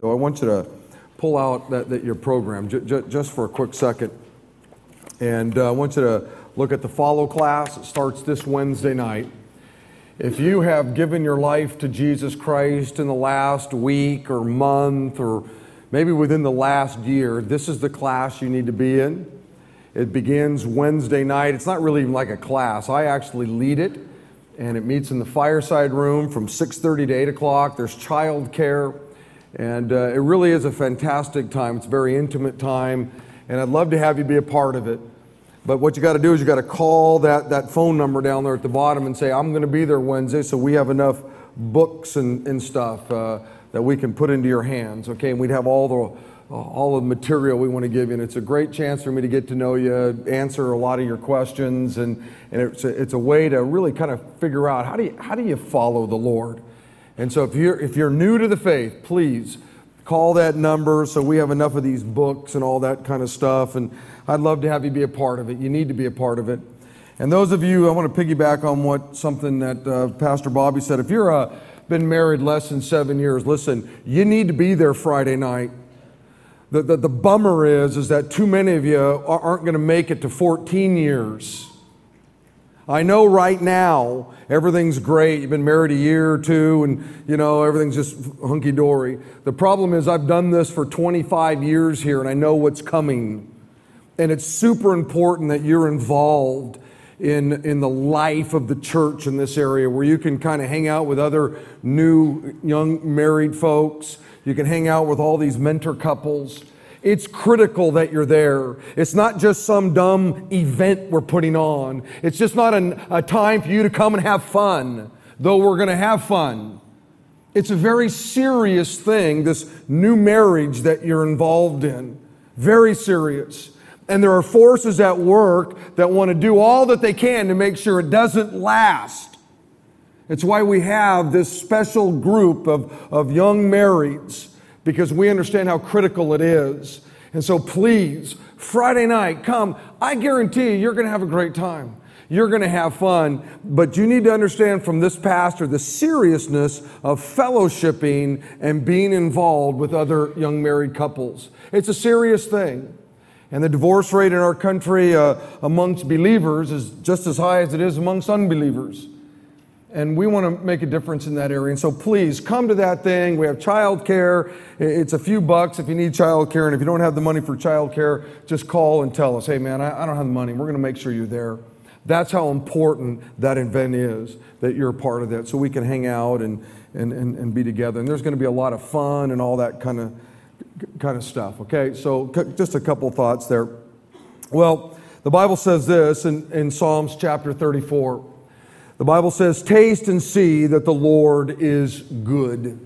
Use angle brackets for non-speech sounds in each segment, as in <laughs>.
So I want you to pull out that, that your program j- j- just for a quick second. And uh, I want you to look at the follow class. It starts this Wednesday night. If you have given your life to Jesus Christ in the last week or month or maybe within the last year, this is the class you need to be in. It begins Wednesday night. It's not really like a class. I actually lead it, and it meets in the fireside room from 6:30 to 8 o'clock. There's child care. And uh, it really is a fantastic time. It's a very intimate time, and I'd love to have you be a part of it. But what you got to do is you got to call that, that phone number down there at the bottom and say, I'm going to be there Wednesday, so we have enough books and, and stuff uh, that we can put into your hands, okay? And we'd have all the all the material we want to give you. And it's a great chance for me to get to know you, answer a lot of your questions, and, and it's, a, it's a way to really kind of figure out how do you, how do you follow the Lord? And so if you're, if you're new to the faith, please call that number so we have enough of these books and all that kind of stuff. And I'd love to have you be a part of it. You need to be a part of it. And those of you, I want to piggyback on what something that uh, Pastor Bobby said. If you're uh, been married less than seven years, listen, you need to be there Friday night. The, the, the bummer is, is that too many of you aren't going to make it to 14 years. I know right now everything's great. You've been married a year or two and, you know, everything's just hunky dory. The problem is, I've done this for 25 years here and I know what's coming. And it's super important that you're involved in, in the life of the church in this area where you can kind of hang out with other new young married folks. You can hang out with all these mentor couples. It's critical that you're there. It's not just some dumb event we're putting on. It's just not an, a time for you to come and have fun, though we're going to have fun. It's a very serious thing, this new marriage that you're involved in. Very serious. And there are forces at work that want to do all that they can to make sure it doesn't last. It's why we have this special group of, of young marrieds because we understand how critical it is. And so please, Friday night, come. I guarantee you, you're going to have a great time. You're going to have fun, but you need to understand from this pastor the seriousness of fellowshipping and being involved with other young married couples. It's a serious thing. And the divorce rate in our country uh, amongst believers is just as high as it is amongst unbelievers. And we want to make a difference in that area. And so please come to that thing. We have childcare. It's a few bucks if you need childcare. And if you don't have the money for childcare, just call and tell us, hey, man, I, don't have the money. We're going to make sure you're there. That's how important that event is, that you're a part of that, so we can hang out and, and, and, and be together. And there's going to be a lot of fun and all that kind of, kind of stuff, okay? So just a couple thoughts there. Well, the Bible says this in, in Psalms chapter 34. The Bible says, Taste and see that the Lord is good.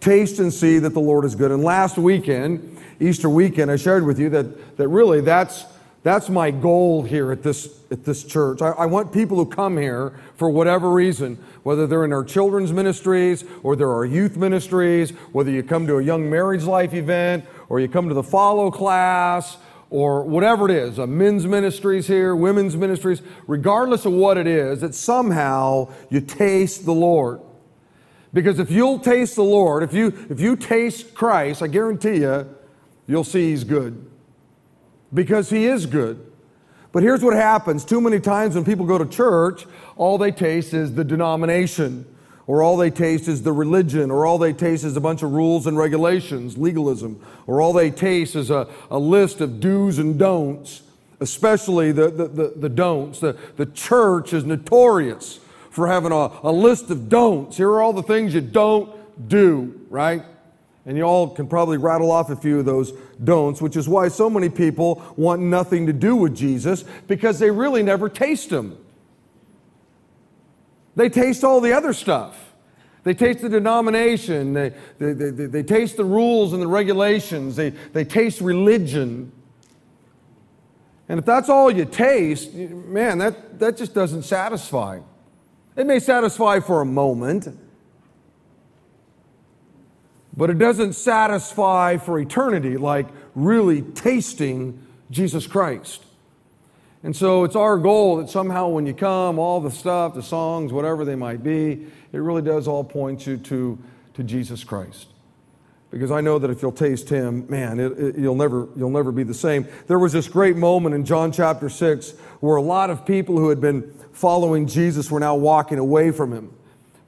Taste and see that the Lord is good. And last weekend, Easter weekend, I shared with you that, that really that's, that's my goal here at this, at this church. I, I want people who come here for whatever reason, whether they're in our children's ministries or there are youth ministries, whether you come to a young marriage life event or you come to the follow class or whatever it is, a men's ministries here, women's ministries, regardless of what it is, that somehow you taste the Lord. Because if you'll taste the Lord, if you, if you taste Christ, I guarantee you, you'll see He's good. Because He is good. But here's what happens too many times when people go to church, all they taste is the denomination or all they taste is the religion, or all they taste is a bunch of rules and regulations, legalism, or all they taste is a, a list of do's and don'ts, especially the, the, the, the don'ts. The, the church is notorious for having a, a list of don'ts. Here are all the things you don't do, right? And you all can probably rattle off a few of those don'ts, which is why so many people want nothing to do with Jesus because they really never taste him. They taste all the other stuff. They taste the denomination. They, they, they, they, taste the rules and the regulations. They, they taste religion. And if that's all you taste, man, that, that just doesn't satisfy. It may satisfy for a moment, but it doesn't satisfy for eternity like really tasting Jesus Christ. And so it's our goal that somehow when you come, all the stuff, the songs, whatever they might be, it really does all point you to, to Jesus Christ. because I know that if you'll taste him, man, it, it, you'll, never, you'll never be the same. There was this great moment in John chapter 6 where a lot of people who had been following Jesus were now walking away from him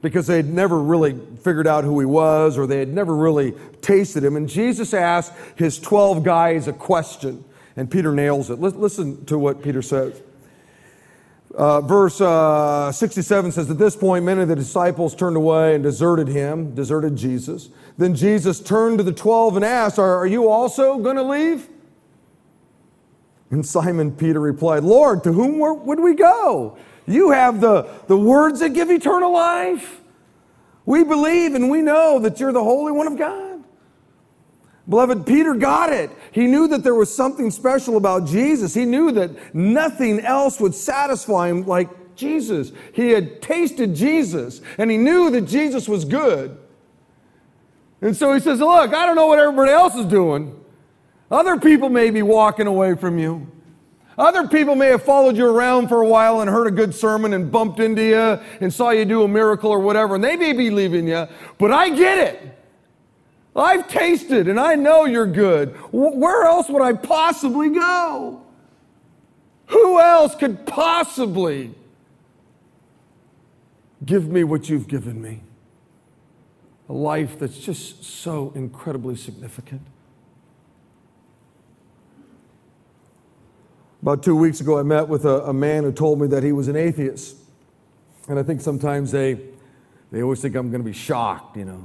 because they had never really figured out who he was or they had never really tasted him. And Jesus asked his 12 guys a question, and Peter nails it. Listen to what Peter says. Uh, verse uh, 67 says, At this point, many of the disciples turned away and deserted him, deserted Jesus. Then Jesus turned to the 12 and asked, Are, are you also going to leave? And Simon Peter replied, Lord, to whom would we go? You have the, the words that give eternal life. We believe and we know that you're the Holy One of God. Beloved, Peter got it. He knew that there was something special about Jesus. He knew that nothing else would satisfy him like Jesus. He had tasted Jesus and he knew that Jesus was good. And so he says, Look, I don't know what everybody else is doing. Other people may be walking away from you. Other people may have followed you around for a while and heard a good sermon and bumped into you and saw you do a miracle or whatever, and they may be leaving you, but I get it. I've tasted and I know you're good. Where else would I possibly go? Who else could possibly give me what you've given me? A life that's just so incredibly significant. About two weeks ago, I met with a, a, man who told me that he was an atheist. And I think sometimes they, they always think I'm going to be shocked, you know.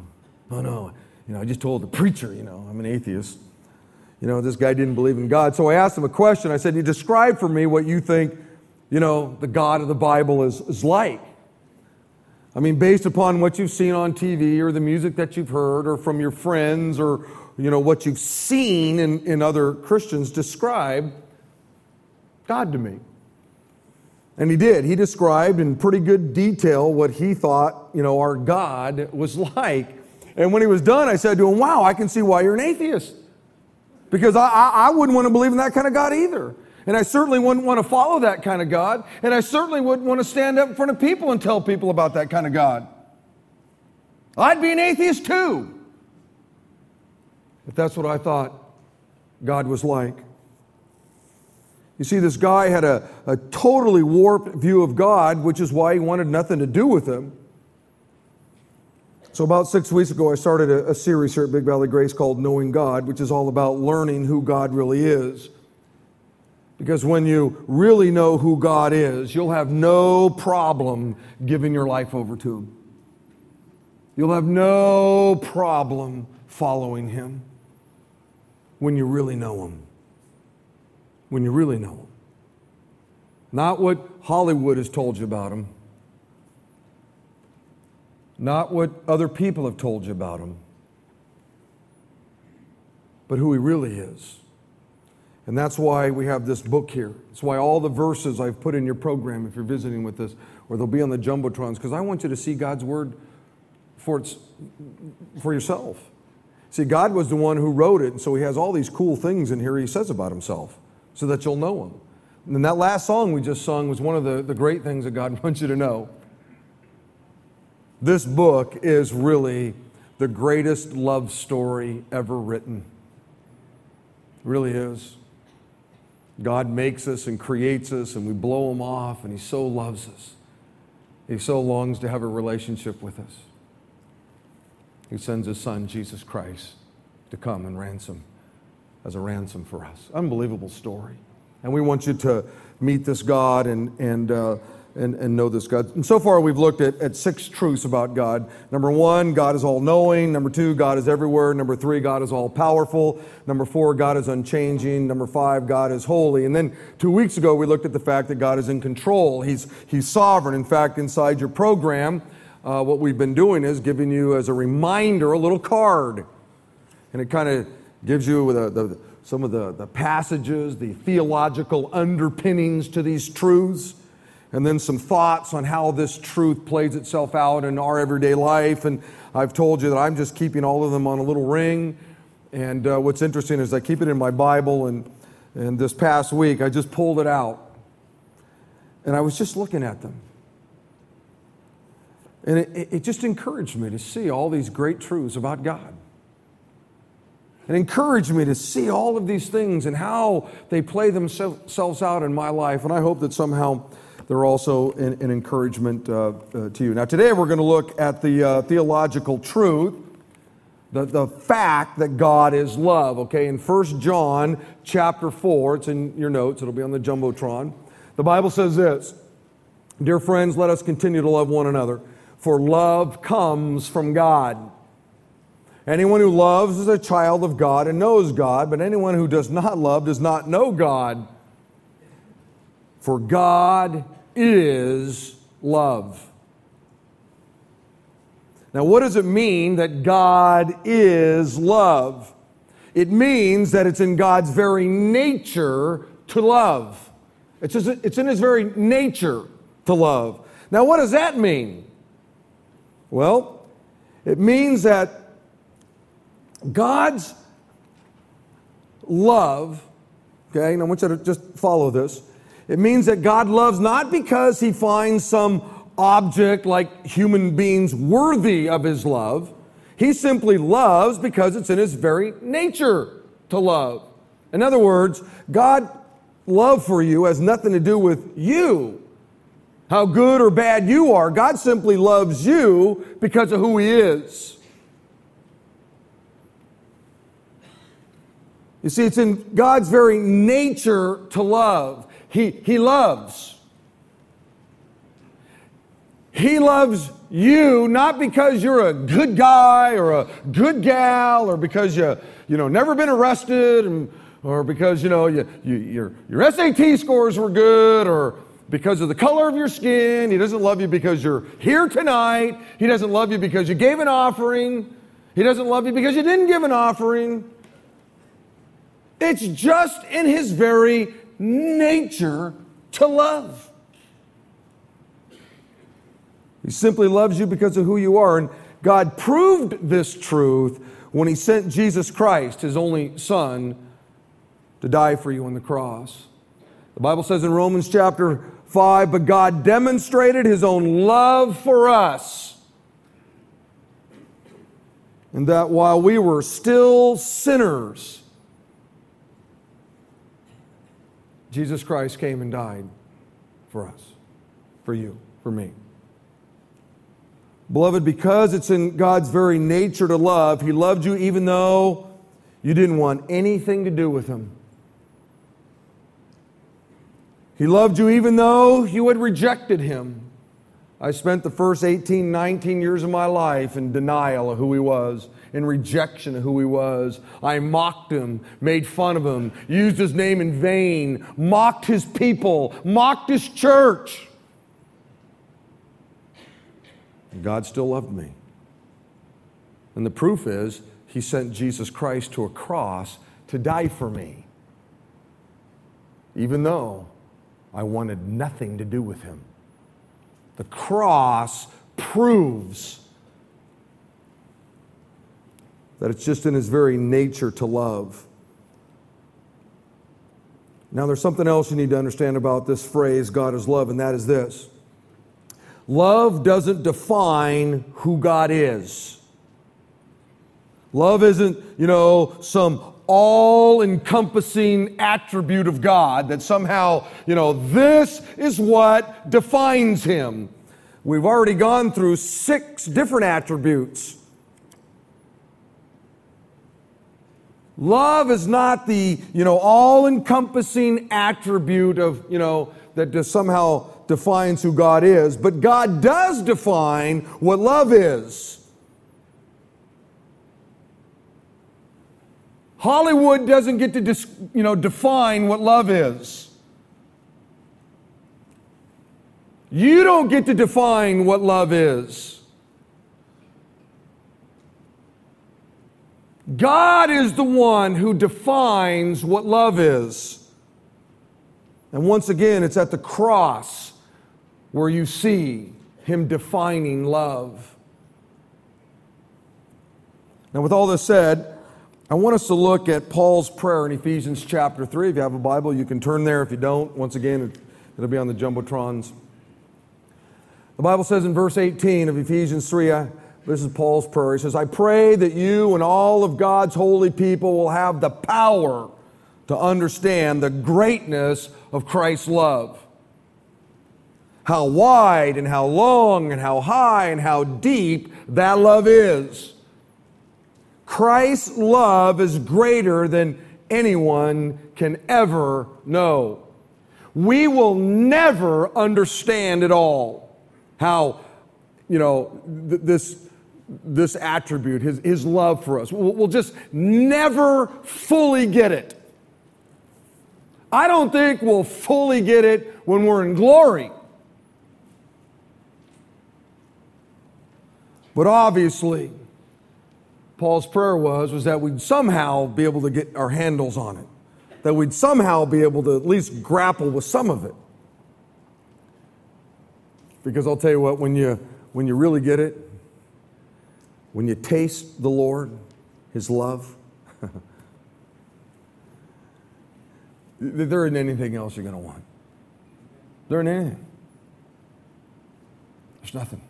Oh, no, you know, I just told the preacher, you know, I'm an atheist. You know, this guy didn't believe in God. So I asked him a question. I said, You describe for me what you think, you know, the God of the Bible is, is like. I mean, based upon what you've seen on TV or the music that you've heard or from your friends or, you know, what you've seen in, in other Christians, describe God to me. And he did. He described in pretty good detail what he thought, you know, our God was <laughs> like. And when he was done, I said to him, Wow, I can see why you're an atheist. Because I, I, I wouldn't want to believe in that kind of God either. And I certainly wouldn't want to follow that kind of God. And I certainly wouldn't want to stand up in front of people and tell people about that kind of God. I'd be an atheist too. If that's what I thought God was like. You see, this guy had a, a totally warped view of God, which is why he wanted nothing to do with him. So, about six weeks ago, I started a, a, series here at Big Valley Grace called Knowing God, which is all about learning who God really is. Because when you really know who God is, you'll have no problem giving your life over to Him. You'll have no problem following Him when you really know Him when you really know Him. Not what Hollywood has told you about Him, not what other people have told you about Him, but who He really is. And that's why we have this book here. It's why all the verses I've put in your program, if you're visiting with us, or they'll be on the Jumbotrons, because I want you to see God's Word for, its, for yourself. See, God was the one who wrote it, and so He has all these cool things in here He says about Himself so that you'll know Him. And that last song we just sung was one of the, the great things that God <laughs> wants you to know. This book is really the greatest love story ever written. It really is. God makes us and creates us, and we blow Him off, and He so loves us. He so longs to have a relationship with us. He sends His Son, Jesus Christ, to come and ransom as a ransom for us. Unbelievable story. And we want you to meet this God and, and, uh, and, and know this God. And so far, we've looked at, at six truths about God. Number one, God is all knowing. Number two, God is everywhere. Number three, God is all powerful. Number four, God is unchanging. Number five, God is holy. And then two weeks ago, we looked at the fact that God is in control. He's, he's sovereign. In fact, inside your program, uh, what we've been doing is giving you as a reminder a little card. And it kind of gives you the, the, some of the, the passages, the theological underpinnings to these truths, and then some thoughts on how this truth plays itself out in our everyday life. And I've told you that I'm just keeping all of them on a little ring. And uh, what's interesting is I keep it in my Bible, and, and this past week I just pulled it out. And I was just looking at them. And it, it just encouraged me to see all these great truths about God. and encouraged me to see all of these things and how they play themselves out in my life. And I hope that somehow they're also an, an encouragement uh, uh, to you. Now, today we're going to look at the uh, theological truth, the, the fact that God is love. Okay, in 1 John chapter 4, it's in your notes, it'll be on the Jumbotron. The Bible says this Dear friends, let us continue to love one another, for love comes from God. Anyone who loves is a child of God and knows God, but anyone who does not love does not know God. For God is love. Now, what does it mean that God is love? It means that it's in God's very nature to love. It's, just, it's in his very nature to love. Now, what does that mean? Well, it means that God's love, okay, and I want you to just follow this. It means that God loves not because he finds some object like human beings worthy of his love. He simply loves because it's in his very nature to love. In other words, God's love for you has nothing to do with you, how good or bad you are. God simply loves you because of who he is. You see, it's in God's very nature to love. He, he loves. He loves you not because you're a good guy or a good gal or because you, you know, never been arrested and, or because, you know, you, you, your, your SAT scores were good or because of the color of your skin. He doesn't love you because you're here tonight. He doesn't love you because you gave an offering. He doesn't love you because you didn't give an offering. It's just in his very nature to love. He simply loves you because of who you are. And God proved this truth when he sent Jesus Christ, his only son, to die for you on the cross. The Bible says in Romans chapter 5 But God demonstrated his own love for us. And that while we were still sinners, Jesus Christ came and died for us, for you, for me. Beloved, because it's in God's very nature to love, He loved you even though you didn't want anything to do with Him. He loved you even though you had rejected Him. I spent the first 18, 19 years of my life in denial of who He was in rejection of who he was. I mocked him, made fun of him, used his name in vain, mocked his people, mocked his church. God still loved me. And the proof is, he sent Jesus Christ to a cross to die for me, even though I wanted nothing to do with him. The cross proves that it's just in his very nature to love. Now, there's something else you need to understand about this phrase, God is love, and that is this love doesn't define who God is. Love isn't, you know, some all encompassing attribute of God that somehow, you know, this is what defines him. We've already gone through six different attributes Love is not the, you know, all-encompassing attribute of, you know, that somehow defines who God is, but God does define what love is. Hollywood doesn't get to, dis, you know, define what love is. You don't get to define what love is. God is the one who defines what love is. And once again, it's at the cross where you see him defining love. Now, with all this said, I want us to look at Paul's prayer in Ephesians chapter 3. If you have a Bible, you can turn there. If you don't, once again, it'll be on the Jumbotrons. The Bible says in verse 18 of Ephesians 3, this is Paul's prayer. He says, I pray that you and all of God's holy people will have the power to understand the greatness of Christ's love. How wide and how long and how high and how deep that love is. Christ's love is greater than anyone can ever know. We will never understand at all. How, you know, th- this, this attribute, his, his love for us. We'll, we'll just never fully get it. I don't think we'll fully get it when we're in glory. But obviously, Paul's prayer was, was that we'd somehow be able to get our handles on it, that we'd somehow be able to at least grapple with some of it. Because I'll tell you what, when you, when you really get it, when you taste the Lord, His love, <laughs> there isn't anything else you're going to want. There isn't anything. There's nothing.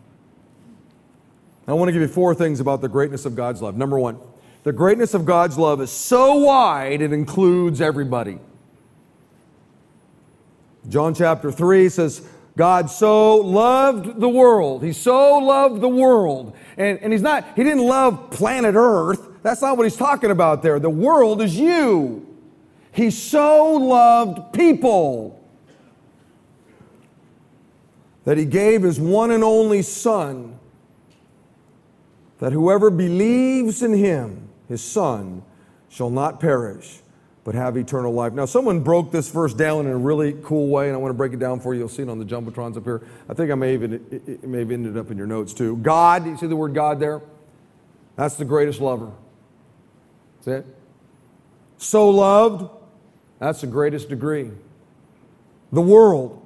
I want to give you four things about the greatness of God's love. Number one, the greatness of God's love is so wide it includes everybody. John chapter 3 says, God so loved the world. He so loved the world. And, and he's not, he didn't love planet Earth. That's not what he's talking about there. The world is you. He so loved people that he gave his one and only Son, that whoever believes in him, his Son, shall not perish, but have eternal life. Now, someone broke this verse down in a really cool way, and I want to break it down for you. You'll see it on the Jumbotrons up here. I think I may have, it may have ended up in your notes too. God, you see the word God there? That's the greatest lover. That's it. So loved that's the greatest degree. The world,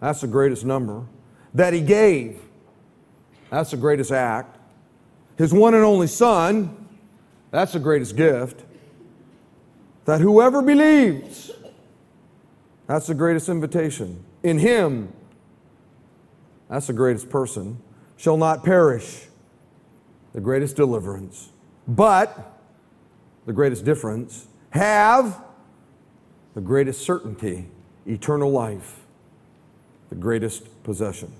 that's the greatest number. That he gave, that's the greatest act. His one and only Son, that's the greatest gift. That whoever believes, that's the greatest invitation. In him, that's the greatest person, shall not perish, the greatest deliverance. But, the greatest difference, have the greatest certainty, eternal life, the greatest possession.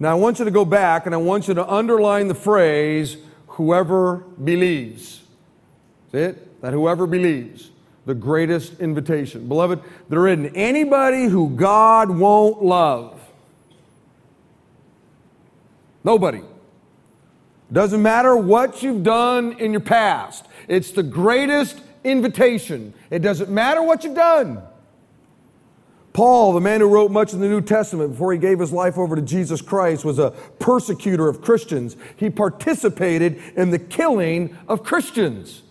Now, I want you to go back and I want you to underline the phrase, whoever believes. See it? That whoever believes, the greatest invitation. Beloved, there isn't anybody who God won't love. Nobody. Doesn't matter what you've done in your past. It's the greatest invitation. It doesn't matter what you've done. Paul, the man who wrote much of the New Testament before he gave his life over to Jesus Christ, was a persecutor of Christians. He participated in the killing of Christians.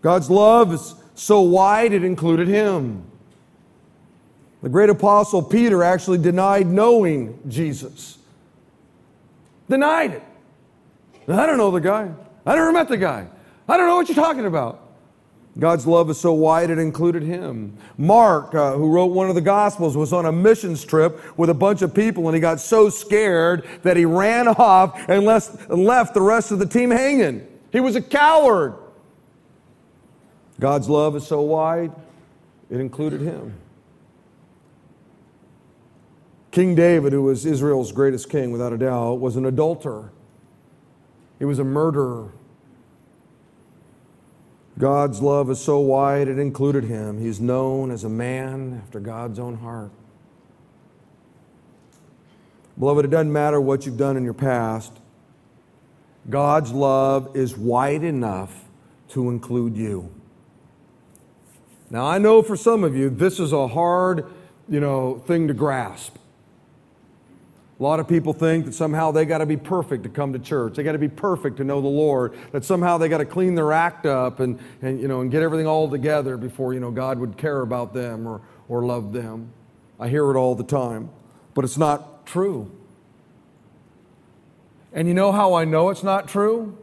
God's love is so wide it included him. The great apostle Peter actually denied knowing Jesus. Denied it. I don't know the guy. I never met the guy. I don't know what you're talking about. God's love is so wide it included him. Mark, uh, who wrote one of the Gospels, was on a missions trip with a bunch of people and he got so scared that he ran off and left, left the rest of the team hanging. He was a coward. God's love is so wide it included him. King David, who was Israel's greatest king without a doubt, was an adulterer. He was a murderer. God's love is so wide it included him. He's known as a man after God's own heart. Beloved, it doesn't matter what you've done in your past. God's love is wide enough to include you. Now, I know for some of you, this is a hard, you know, thing to grasp. A lot of people think that somehow they got to be perfect to come to church. They got to be perfect to know the Lord. That somehow they got to clean their act up and, and, you know, and get everything all together before you know, God would care about them or, or love them. I hear it all the time, but it's not true. And you know how I know it's not true?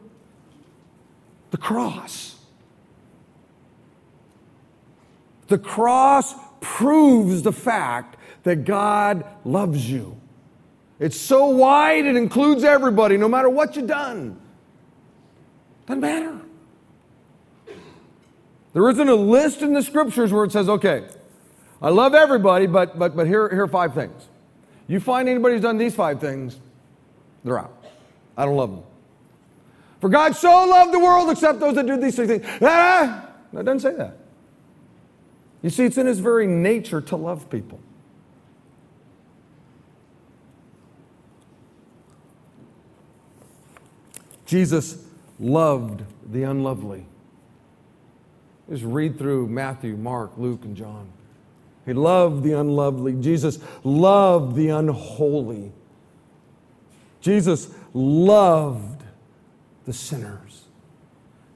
The cross. The cross proves the fact that God loves you. It's so wide, it includes everybody, no matter what you've done. Doesn't matter. There isn't a list in the scriptures where it says, okay, I love everybody, but, but, but here, here are five things. You find anybody who's done these five things, they're out. I don't love them. For God so loved the world except those that do these three things. Ah, no, it doesn't say that. You see, it's in his very nature to love people. Jesus loved the unlovely. Just read through Matthew, Mark, Luke, and John. He loved the unlovely. Jesus loved the unholy. Jesus loved the sinners.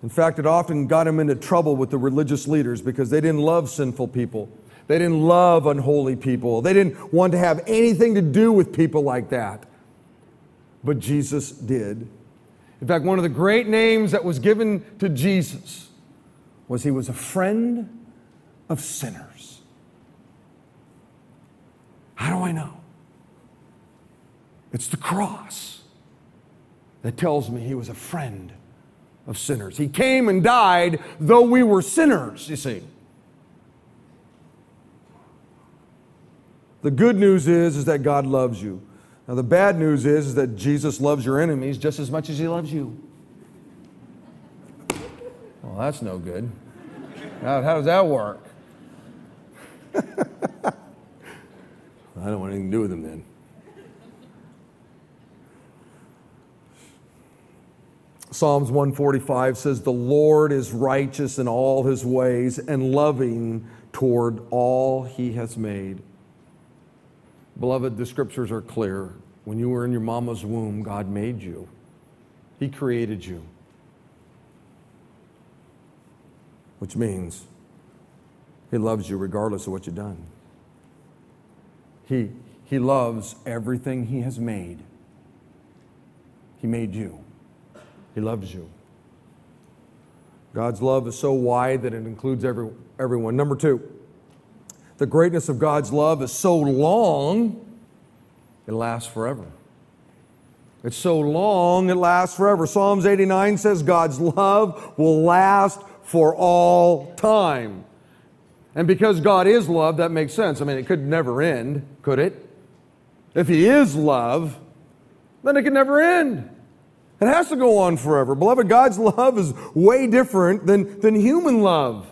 In fact, it often got him into trouble with the religious leaders because they didn't love sinful people. They didn't love unholy people. They didn't want to have anything to do with people like that. But Jesus did. In fact, one of the great names that was given to Jesus was he was a friend of sinners. How do I know? It's the cross that tells me he was a friend of sinners. He came and died though we were sinners, you see. The good news is, is that God loves you. Now, the bad news is, that Jesus loves your enemies just as much as he loves you. Well, that's no good. How, how does that work? <laughs> I don't want anything to do with him then. Psalms 145 says, The Lord is righteous in all his ways and loving toward all he has made. Beloved, the scriptures are clear. When you were in your mama's womb, God made you, He created you. Which means He loves you regardless of what you've done. He, he loves everything He has made. He made you, He loves you. God's love is so wide that it includes every, everyone. Number two, the greatness of God's love is so long, it lasts forever. It's so long, it lasts forever. Psalms 89 says God's love will last for all time. And because God is love, that makes sense. I mean, it could never end, could it? If He is love, then it can never end. It has to go on forever. Beloved, God's love is way different than, than human love.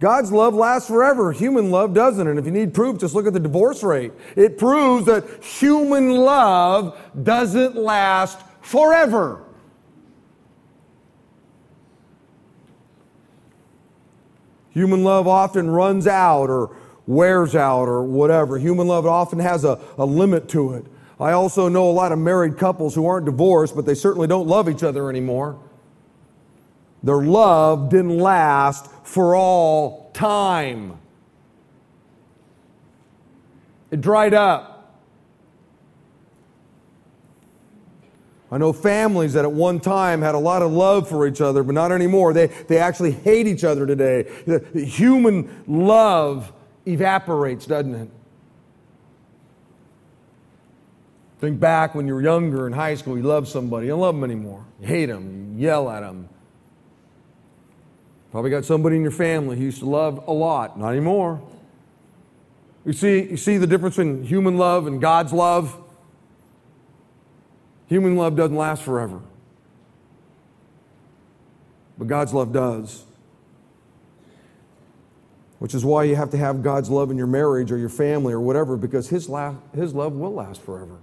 God's love lasts forever. Human love doesn't. And if you need proof, just look at the divorce rate. It proves that human love doesn't last forever. Human love often runs out or wears out or whatever. Human love often has a, a limit to it. I also know a lot of married couples who aren't divorced, but they certainly don't love each other anymore. Their love didn't last for all time. It dried up. I know families that at one time had a lot of love for each other, but not anymore. They, they actually hate each other today. The, the human love evaporates, doesn't it? Think back when you were younger in high school, you loved somebody. You don't love them anymore. You hate them, you yell at them, Probably got somebody in your family who used to love a lot. Not anymore. You see, you see the difference in human love and God's love? Human love doesn't last forever. But God's love does. Which is why you have to have God's love in your marriage or your family or whatever, because His, la- his love will last forever.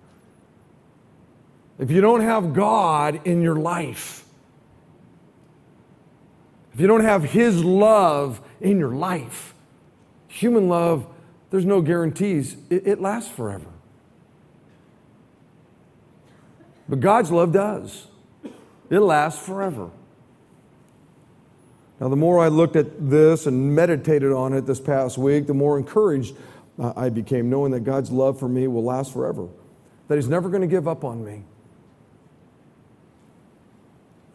If you don't have God in your life, if you don't have His love in your life, human love, there's no guarantees. It, it lasts forever. But God's love does, it lasts forever. Now, the more I looked at this and meditated on it this past week, the more encouraged uh, I became, knowing that God's love for me will last forever, that He's never going to give up on me.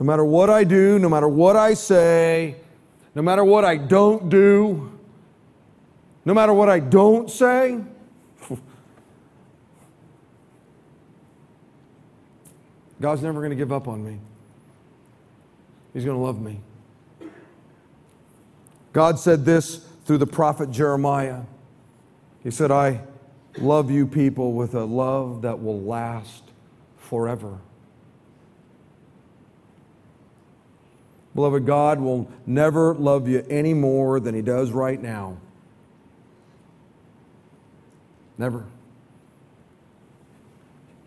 No matter what I do, no matter what I say, no matter what I don't do, no matter what I don't say, <laughs> God's never going to give up on me. He's going to love me. God said this through the prophet Jeremiah. He said, I love you people with a love that will last forever. Beloved, God will never love you any more than He does right now. Never.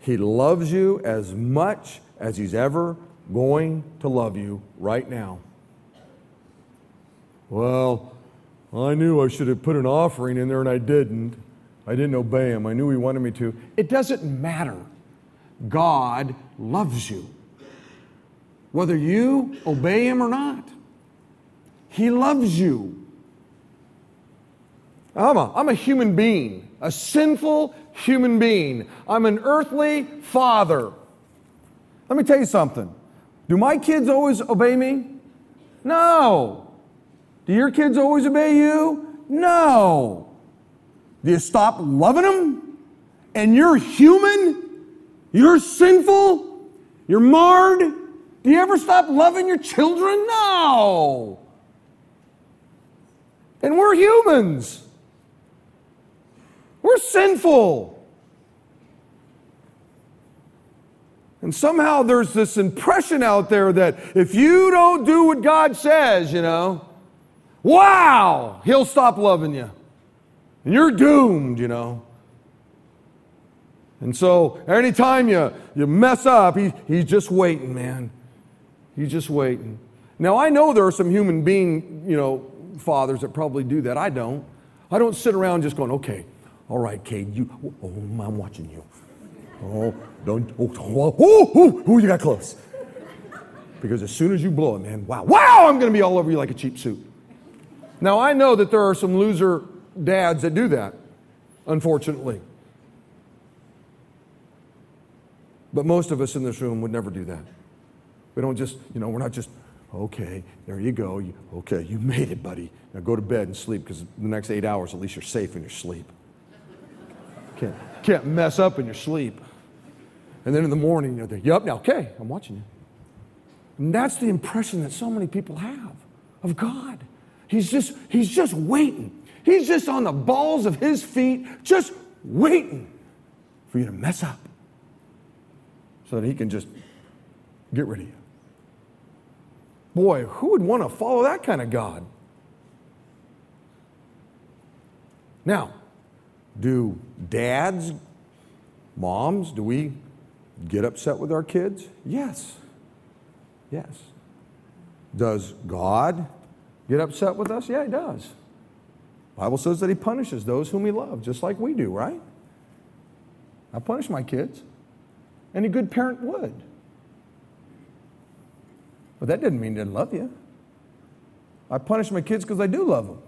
He loves you as much as He's ever going to love you right now. Well, I knew I should have put an offering in there and I didn't. I didn't obey Him. I knew He wanted me to. It doesn't matter. God loves you whether you obey him or not. He loves you. I'm a, I'm a human being, a sinful human being. I'm an earthly father. Let me tell you something. Do my kids always obey me? No. Do your kids always obey you? No. Do you stop loving them? And you're human? You're sinful? You're marred? Do you ever stop loving your children? No. And we're humans. We're sinful. And somehow there's this impression out there that if you don't do what God says, you know, wow, He'll stop loving you. And you're doomed, you know. And so anytime you, you mess up, he, he's just waiting, man. He's just waiting. Now, I know there are some human being, you know, fathers that probably do that. I don't. I don't sit around just going, okay, all right, Cade, you, oh, mm, I'm watching you. Oh, don't, oh, oh, oh, oh, oh you got close. Because as soon as you blow it, man, wow, wow, I'm going to be all over you like a cheap suit. Now, I know that there are some loser dads that do that, unfortunately. But most of us in this room would never do that. We don't just, you know, we're not just, okay, there you go. You, okay, you made it, buddy. Now go to bed and sleep because the next eight hours, at least you're safe in your sleep. Can't, can't mess up in your sleep. And then in the morning, you're there, yep, now, okay, I'm watching you. And that's the impression that so many people have of God. He's just, he's just waiting. He's just on the balls of his feet, just waiting for you to mess up so that he can just get rid of you. Boy, who would want to follow that kind of God? Now, do dads, moms, do we get upset with our kids? Yes. Yes. Does God get upset with us? Yeah, he does. Bible says that he punishes those whom he loves, just like we do, right? I punish my kids. Any good parent would. But that didn't mean he didn't love you. I punish my kids because I do love them,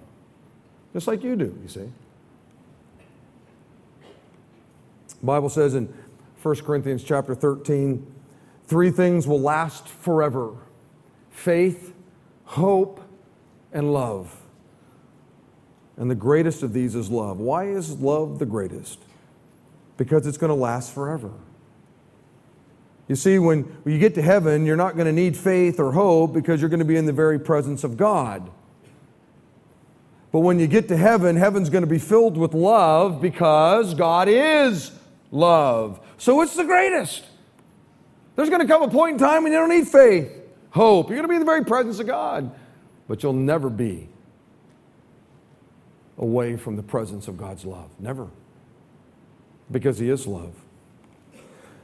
just like you do, you see. The Bible says in 1 Corinthians chapter 13, three things will last forever faith, hope, and love. And the greatest of these is love. Why is love the greatest? Because it's going to last forever. You see, when, you get to heaven, you're not going to need faith or hope because you're going to be in the very presence of God. But when you get to heaven, heaven's going to be filled with love because God is love. So it's the greatest. There's going to come a point in time when you don't need faith, hope. You're going to be in the very presence of God, but you'll never be away from the presence of God's love. Never. Because He is love.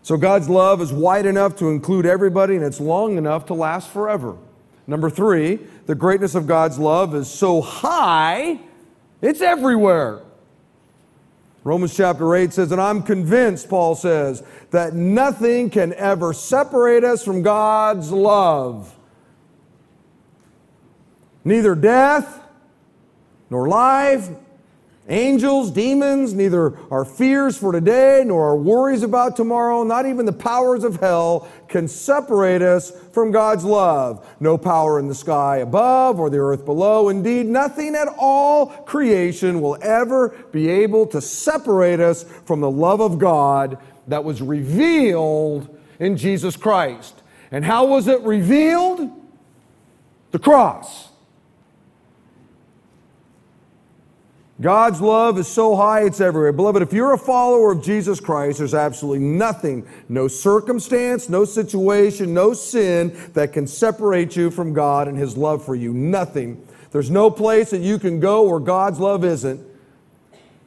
So God's love is wide enough to include everybody and it's long enough to last forever. Number three, the greatness of God's love is so high, it's everywhere. Romans chapter 8 says, And I'm convinced, Paul says, that nothing can ever separate us from God's love. Neither death, nor life, Angels, demons, neither our fears for today nor our worries about tomorrow, not even the powers of hell can separate us from God's love. No power in the sky above or the earth below. Indeed, nothing at all creation will ever be able to separate us from the love of God that was revealed in Jesus Christ. And how was it revealed? The cross. God's love is so high it's everywhere. Beloved, if you're a follower of Jesus Christ, there's absolutely nothing, no circumstance, no situation, no sin that can separate you from God and His love for you. Nothing. There's no place that you can go where God's love isn't,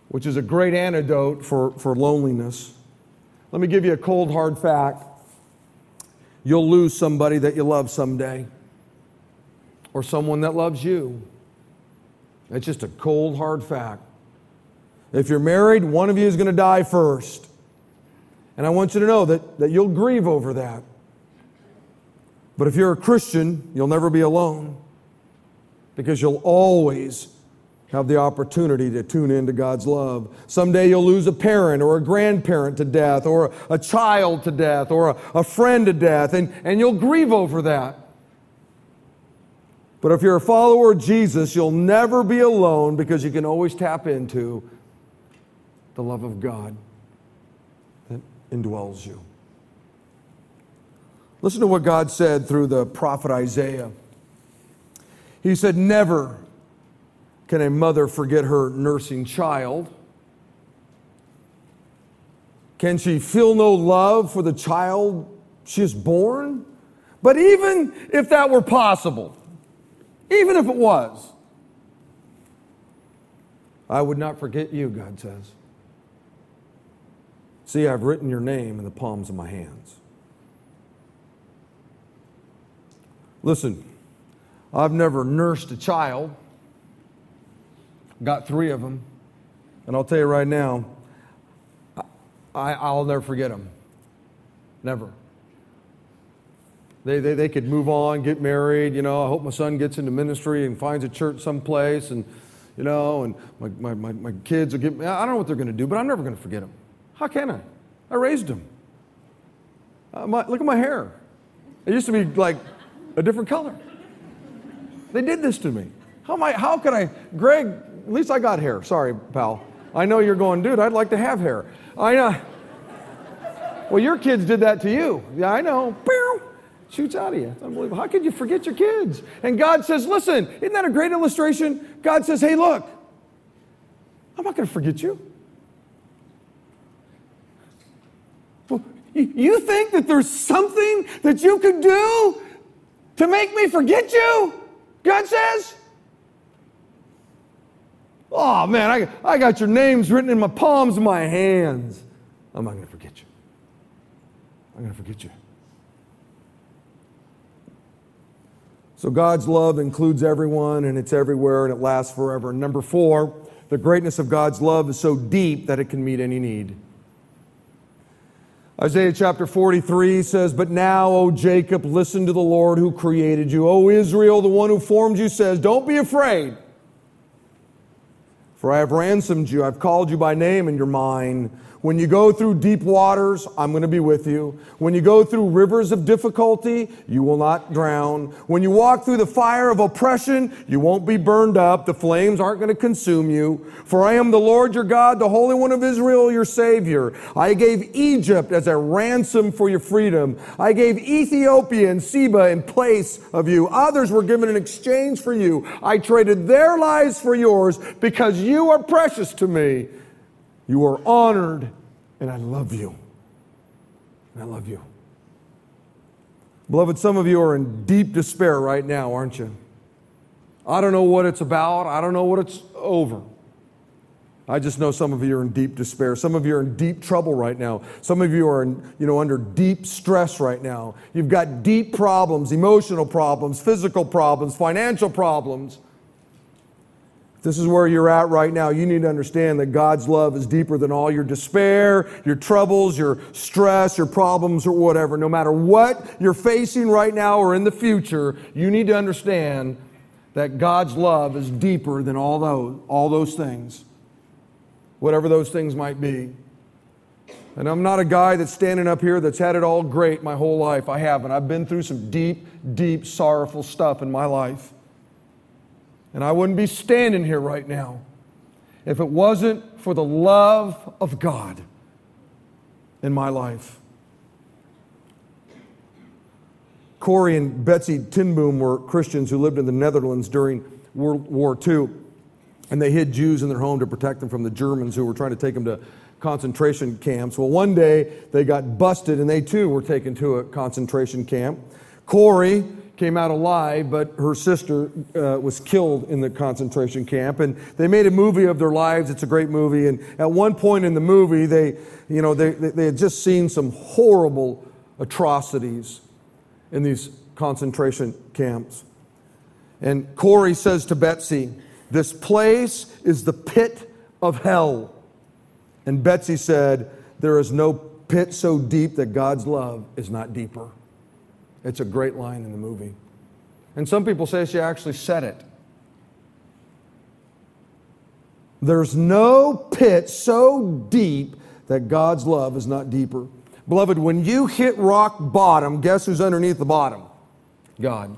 which is a great antidote for, for loneliness. Let me give you a cold, hard fact. You'll lose somebody that you love someday, or someone that loves you. That's just a cold, hard fact. If you're married, one of you is going to die first. And I want you to know that, that you'll grieve over that. But if you're a Christian, you'll never be alone because you'll always have the opportunity to tune into God's love. Someday you'll lose a parent or a grandparent to death or a child to death or a, a friend to death, and, and you'll grieve over that. But if you're a follower of Jesus, you'll never be alone because you can always tap into the love of God that indwells you. Listen to what God said through the prophet Isaiah. He said, Never can a mother forget her nursing child. Can she feel no love for the child she has born? But even if that were possible, even if it was. I would not forget you, God says. See, I've written your name in the palms of my hands. Listen, I've never nursed a child, got three of them, and I'll tell you right now, I, will never forget them. Never. They, they, they could move on, get married. You know, I hope my son gets into ministry and finds a church someplace, and you know, and my, my, my, my kids will get. I don't know what they're going to do, but I'm never going to forget them. How can I? I raised them. Uh, my, look at my hair. It used to be like a different color. They did this to me. How am I? How could I? Greg, at least I got hair. Sorry, pal. I know you're going, dude. I'd like to have hair. I know. Well, your kids did that to you. Yeah, I know shoots out of you. It's unbelievable. How could you forget your kids? And God says, listen, isn't that a great illustration? God says, hey, look, I'm not going to forget you. You think that there's something that you could do to make me forget you? God says. Oh, man, I, I got your names written in my palms of my hands. I'm not going to forget you. I'm going to forget you. So God's love includes everyone and it's everywhere and it lasts forever. Number four, the greatness of God's love is so deep that it can meet any need. Isaiah chapter 43 says, But now, O Jacob, listen to the Lord who created you. O Israel, the one who formed you, says, Don't be afraid, for I have ransomed you. I've called you by name, and you're mine. When you go through deep waters, I'm going to be with you. When you go through rivers of difficulty, you will not drown. When you walk through the fire of oppression, you won't be burned up. The flames aren't going to consume you. For I am the Lord your God, the Holy One of Israel, your Savior. I gave Egypt as a ransom for your freedom. I gave Ethiopia and Seba in place of you. Others were given in exchange for you. I traded their lives for yours because you are precious to me. You are honored, and I love you. And I love you. Beloved, some of you are in deep despair right now, aren't you? I don't know what it's about. I don't know what it's over. I just know some of you are in deep despair. Some of you are in deep trouble right now. Some of you are in, you know, under deep stress right now. You've got deep problems, emotional problems, physical problems, financial problems this is where you're at right now. You need to understand that God's love is deeper than all your despair, your troubles, your stress, your problems, or whatever. No matter what you're facing right now or in the future, you need to understand that God's love is deeper than all those, all those things, whatever those things might be. And I'm not a guy that's standing up here that's had it all great my whole life. I haven't. I've been through some deep, deep, sorrowful stuff in my life. And I wouldn't be standing here right now if it wasn't for the love of God in my life. Corrie and Betsie ten Boom were Christians who lived in the Netherlands during World War II, and they hid Jews in their home to protect them from the Germans who were trying to take them to concentration camps. Well, one day they got busted, and they too were taken to a concentration camp. Corrie came out alive, but her sister uh, was killed in the concentration camp. And they made a movie of their lives. It's a great movie. And at one point in the movie, they, you know, they, they had just seen some horrible atrocities in these concentration camps. And Corrie says to Betsie, This place is the pit of hell. And Betsie said, There is no pit so deep that God's love is not deeper. It's a great line in the movie. And some people say she actually said it. There's no pit so deep that God's love is not deeper. Beloved, when you hit rock bottom, guess who's underneath the bottom? God.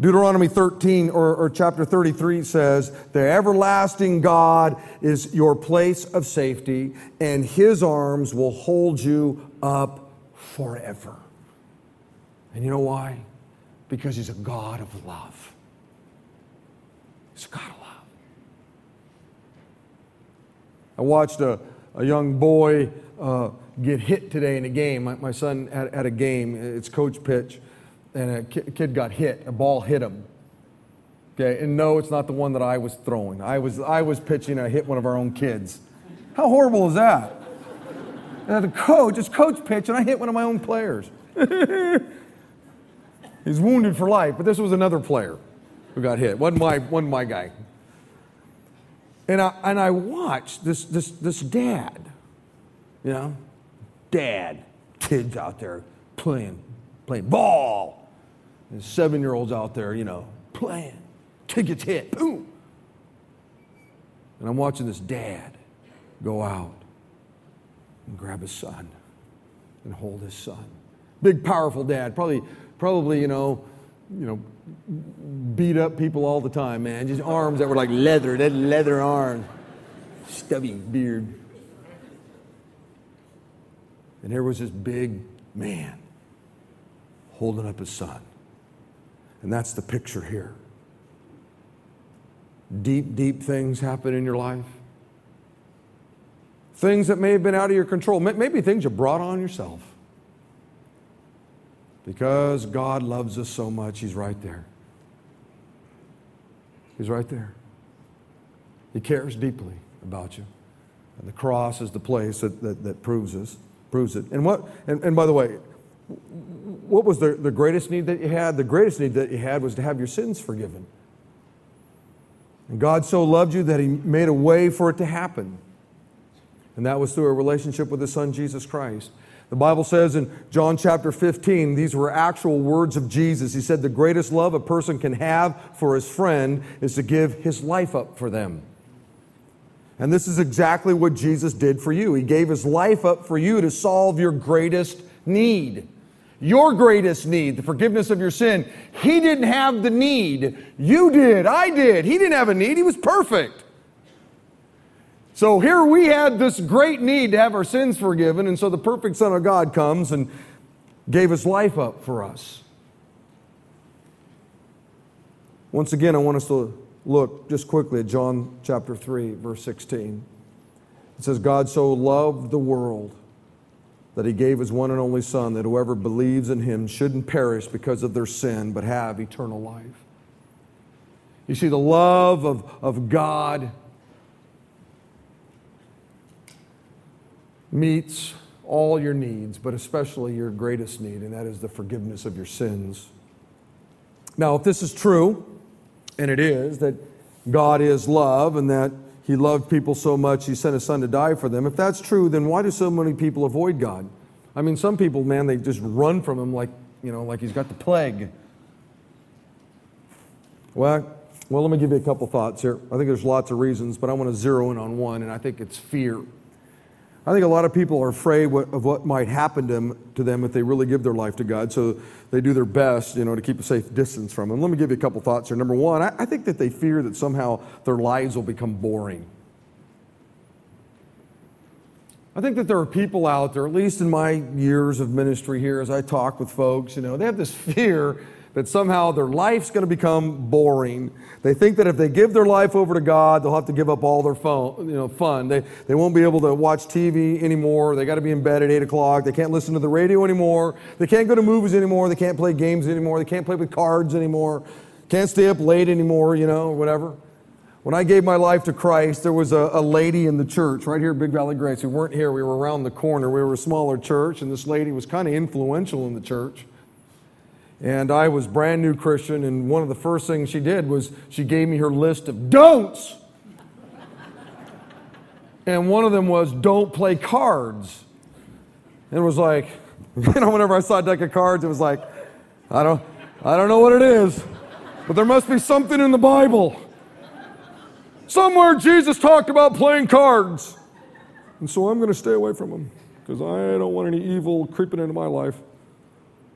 Deuteronomy 13 or, or, chapter 33 says, The everlasting God is your place of safety, and his arms will hold you up forever. And you know why? Because he's a God of love. He's a God of love. I watched a, a young boy uh, get hit today in a game. My, my son had, a game, it's coach pitch, and a kid got hit. A ball hit him. Okay, and no, it's not the one that I was throwing. I was, I was pitching, I hit one of our own kids. How horrible is that? <laughs> And the coach, it's coach pitch, and I hit one of my own players. <laughs> He's wounded for life, but this was another player who got hit. Wasn't my, wasn't my guy. And I, and I watched this, this, this dad, you know, dad, kids out there playing, playing ball. And seven year olds out there, you know, playing. Kid gets hit, boom. And I'm watching this dad go out and grab his son and hold his son. Big, powerful dad, probably probably, you know, you know, beat up people all the time, man. Just arms that were like leather, that leather arm, stubby beard. And there was this big man holding up his son. And that's the picture here. Deep, deep things happen in your life. Things that may have been out of your control, maybe things you brought on yourself. Because God loves us so much, He's right there. He's right there. He cares deeply about you. And the cross is the place that, that, that proves, us, proves it. And, what, and, and by the way, what was the, the greatest need that you had? The greatest need that you had was to have your sins forgiven. And God so loved you that He made a way for it to happen. And that was through a relationship with His Son, Jesus Christ. The Bible says in John chapter 15, these were actual words of Jesus. He said, The greatest love a person can have for his friend is to give his life up for them. And this is exactly what Jesus did for you. He gave his life up for you to solve your greatest need. Your greatest need, the forgiveness of your sin. He didn't have the need. You did. I did. He didn't have a need. He was perfect. So here we had this great need to have our sins forgiven, and so the perfect Son of God comes and gave his life up for us. Once again, I want us to look just quickly at John chapter 3, verse 16. It says, God so loved the world that he gave his one and only Son, that whoever believes in him shouldn't perish because of their sin, but have eternal life. You see, the love of, of God meets all your needs, but especially your greatest need, and that is the forgiveness of your sins. Now, if this is true, and it is, that God is love and that He loved people so much He sent His Son to die for them, if that's true, then why do so many people avoid God? I mean, some people, man, they just run from Him like, you know, like He's got the plague. Well, well, let me give you a couple thoughts here. I think there's lots of reasons, but I want to zero in on one, and I think it's fear. I think a lot of people are afraid of what might happen to them, to them if they really give their life to God, so they do their best, you know, to keep a safe distance from Him. Let me give you a couple thoughts here. Number one, I, I think that they fear that somehow their lives will become boring. I think that there are people out there, at least in my years of ministry here, as I talk with folks, you know, they have this <laughs> fear that somehow their life's going to become boring. They think that if they give their life over to God, they'll have to give up all their phone, you know, fun. They, they won't be able to watch TV anymore. They got to be in bed at 8 o'clock. They can't listen to the radio anymore. They can't go to movies anymore. They can't play games anymore. They can't play with cards anymore. Can't stay up late anymore, you know, whatever. When I gave my life to Christ, there was a, a lady in the church right here at Big Valley Grace. We weren't here, we were around the corner. We were a smaller church, and this lady was kind of influential in the church. And I was brand new Christian, and one of the first things she did was she gave me her list of don'ts. and one of them was don't play cards. And it was like, <laughs> you know, whenever I saw a deck of cards, it was like, I don't, I don't know what it is, but there must be something in the Bible. Somewhere Jesus talked about playing cards. And so I'm going to stay away from them because I don't want any evil creeping into my life.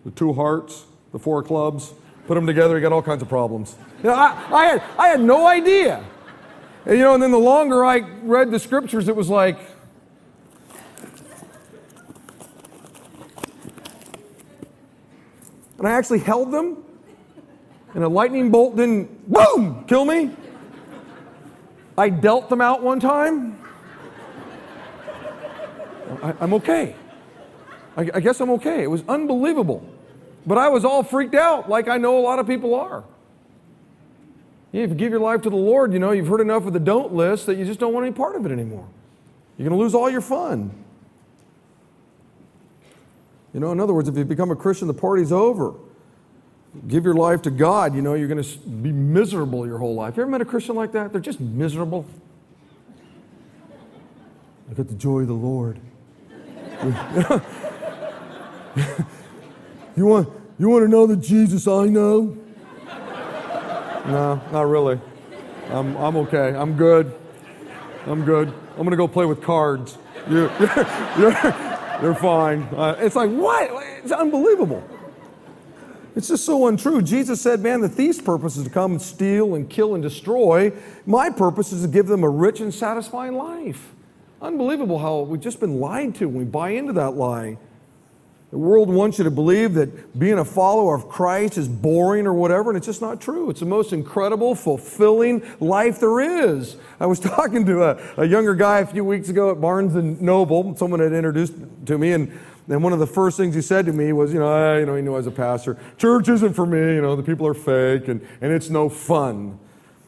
The two hearts, the four clubs, put them together, you got all kinds of problems. You know, I, I, had, I had no idea. And, you know, and then the longer I read the scriptures, it was like, and I actually held them, and a lightning bolt didn't, boom, kill me. I dealt them out one time. I, am okay. I, I guess I'm okay. It was unbelievable. But I was all freaked out, like I know a lot of people are. If you give your life to the Lord, you know, you've heard enough of the don't list that you just don't want any part of it anymore. You're going to lose all your fun. You know, in other words, if you become a Christian, the party's over. Give your life to God, you know, you're going to be miserable your whole life. You ever met a Christian like that? They're just miserable. I got the joy of the Lord. <laughs> <laughs> You want, you want to know the Jesus I know? no, not really. I'm, I'm okay. I'm good. I'm good. I'm going to go play with cards. <laughs> You're, you're, you're fine. Uh, it's like, what? It's unbelievable. It's just so untrue. Jesus said, Man, the thief's purpose is to come and steal and kill and destroy. My purpose is to give them a rich and satisfying life. Unbelievable how we've just been lied to when we buy into that lie. The world wants you to believe that being a follower of Christ is boring or whatever, and it's just not true. It's the most incredible, fulfilling life there is. I was <laughs> talking to a, a younger guy a few weeks ago at Barnes and Noble. Someone had introduced to me, and, and one of the first things he said to me was, you know, I, you know, he knew I was a pastor. Church isn't for me. You know, the people are fake, and, and it's no fun.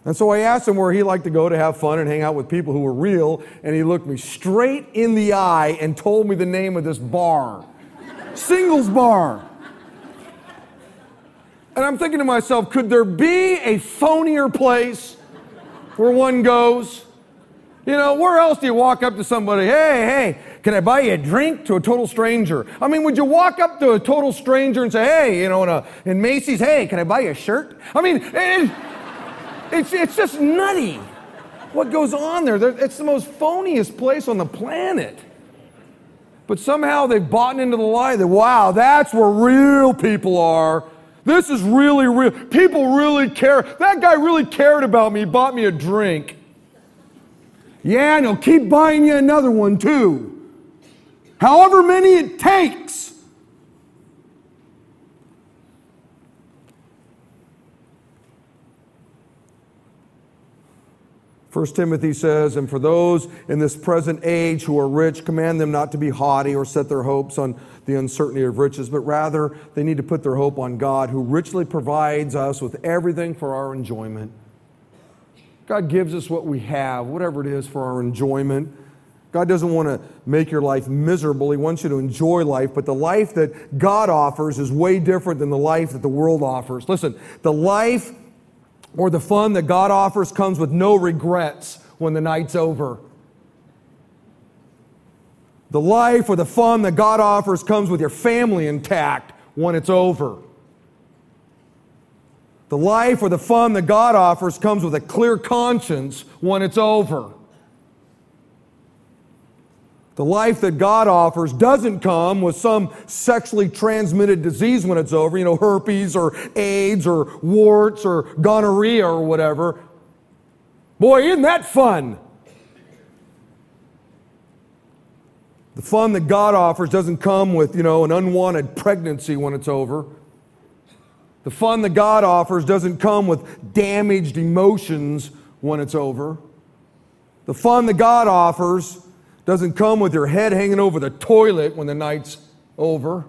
And so I asked him where he liked to go to have fun and hang out with people who were real, and he looked me straight in the eye and told me the name of this bar singles bar. And I'm thinking to myself, could there be a phonier place where one goes? You know, where else do you walk up to somebody, hey, hey, can I buy you a drink to a total stranger? I mean, would you walk up to a total stranger and say, hey, you know, in, a, in Macy's, hey, can I buy you a shirt? I mean, it, it's, it's just nutty what goes on there. It's the most phoniest place on the planet. But somehow they've bought into the lie that, wow, that's where real people are. This is really real. People really care. That guy really cared about me. He bought me a drink. Yeah, and he'll keep buying you another one too. However many it takes. 1 Timothy says, And for those in this present age who are rich, command them not to be haughty or set their hopes on the uncertainty of riches, but rather they need to put their hope on God, who richly provides us with everything for our enjoyment. God gives us what we have, whatever it is, for our enjoyment. God doesn't want to make your life miserable. He wants you to enjoy life, but the life that God offers is way different than the life that the world offers. Listen, the life or the fun that God offers comes with no regrets when the night's over. The life or the fun that God offers comes with your family intact when it's over. The life or the fun that God offers comes with a clear conscience when it's over. The life that God offers doesn't come with some sexually transmitted disease when it's over, you know, herpes or AIDS or warts or gonorrhea or whatever. Boy, isn't that fun? The fun that God offers doesn't come with, you know, an unwanted pregnancy when it's over. The fun that God offers doesn't come with damaged emotions when it's over. The fun that God offers doesn't come with your head hanging over the toilet when the night's over.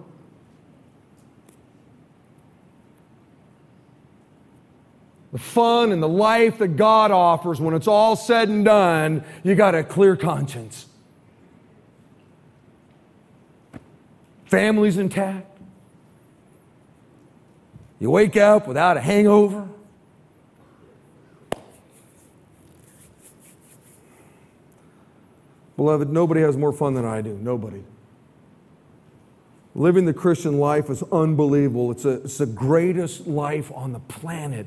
The fun and the life that God offers when it's all said and done, you got a clear conscience. Family's intact. You wake up without a hangover. Beloved, nobody has more fun than I do. Nobody. Living the Christian life is unbelievable. It's, a, it's the greatest life on the planet.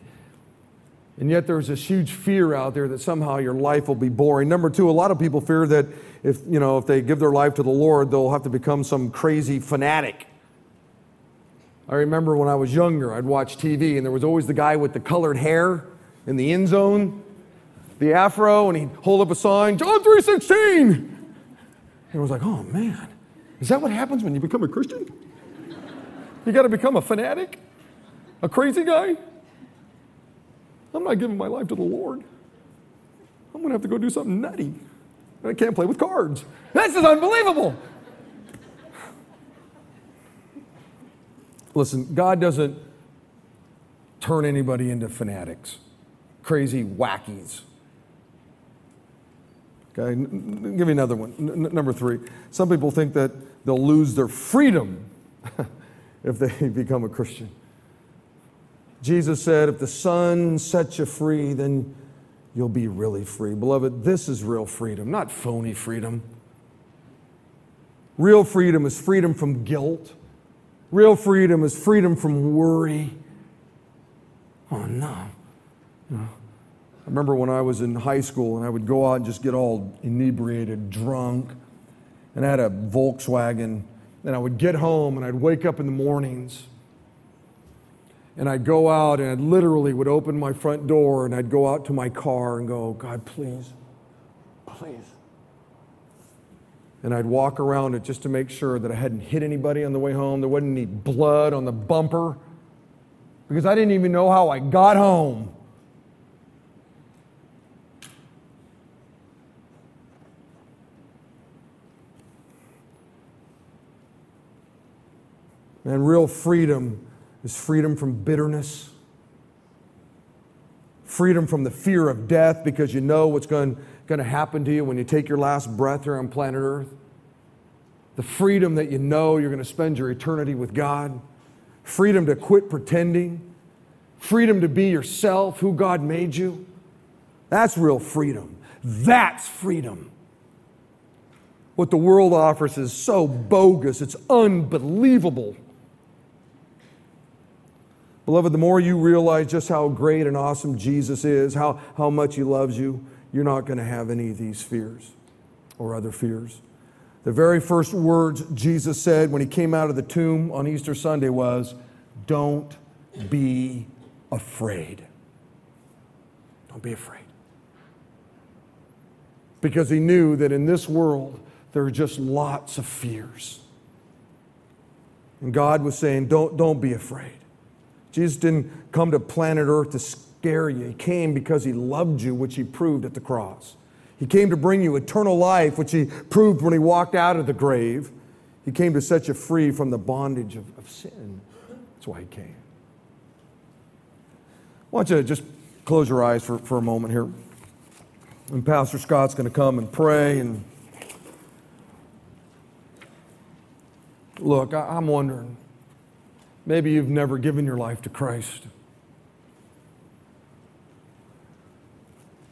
And yet there's this huge fear out there that somehow your life will be boring. Number two, a lot of people fear that if, you know, if they give their life to the Lord, they'll have to become some crazy fanatic. I remember when I was younger, I'd watch TV and there was always the guy with the colored hair in the end zone, the afro, and he'd hold up a sign, John 3.16. And I was like, oh man, is that what happens when you become a Christian? You got to become a fanatic? A crazy guy? I'm not giving my life to the Lord. I'm going to have to go do something nutty. I can't play with cards. This is unbelievable. Listen, God doesn't turn anybody into fanatics, crazy wackies. Okay, give me another one. N- number three. Some people think that they'll lose their freedom <laughs> if they <laughs> become a Christian. Jesus said, If the Son sets you free, then you'll be really free. Beloved, this is real freedom, not phony freedom. Real freedom is freedom from guilt. Real freedom is freedom from worry. Oh, no. no. I remember when I was in high school and I would go out and just get all inebriated, drunk, and I had a Volkswagen, and I would get home and I'd wake up in the mornings and I'd go out and I literally would open my front door and I'd go out to my car and go, God, please, please. And I'd walk around it just to make sure that I hadn't hit anybody on the way home. There wasn't any blood on the bumper because I didn't even know how I got home. And real freedom is freedom from bitterness, freedom from the fear of death because you know what's going, going to happen to you when you take your last breath here on planet Earth, the freedom that you know you're going to spend your eternity with God, freedom to quit pretending, freedom to be yourself, who God made you. That's real freedom. That's freedom. What the world offers is so bogus, it's unbelievable. Beloved, the more you realize just how great and awesome Jesus is, how, how much he loves you, you're not going to have any of these fears or other fears. The very first words Jesus said when he came out of the tomb on Easter Sunday was, Don't be afraid. Don't be afraid. Because he knew that in this world, there are just lots of fears. And God was saying, Don't, don't be afraid. Jesus didn't come to planet Earth to scare you. He came because he loved you, which he proved at the cross. He came to bring you eternal life, which he proved when he walked out of the grave. He came to set you free from the bondage of, of sin. That's why he came. I want you to just close your eyes for, for a moment here. And Pastor Scott's going to come and pray. And look, I, I'm wondering Maybe you've never given your life to Christ.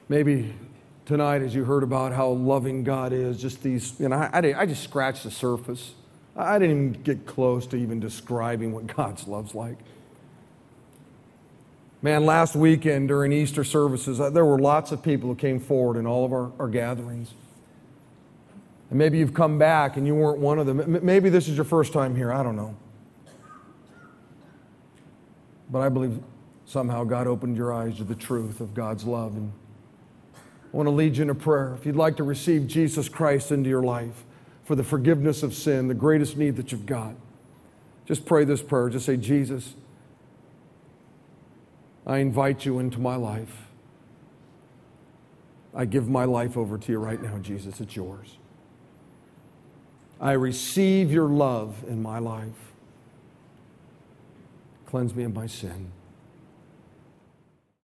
Maybe tonight, as you heard about how loving God is, just these, you know, I, I, I just scratched the surface. I didn't even get close to even describing what God's love's like. Man, last weekend during Easter services, uh, there were lots of people who came forward in all of our, our gatherings. And maybe you've come back and you weren't one of them. Maybe this is your first time here. I don't know. But I believe somehow God opened your eyes to the truth of God's love. And I want to lead you in a prayer. If you'd like to receive Jesus Christ into your life, for the forgiveness of sin, the greatest need that you've got. Just pray this prayer. Just say, Jesus, I invite you into my life. I give my life over to you right now, Jesus. It's yours. I receive your love in my life. Cleanse me of my sin.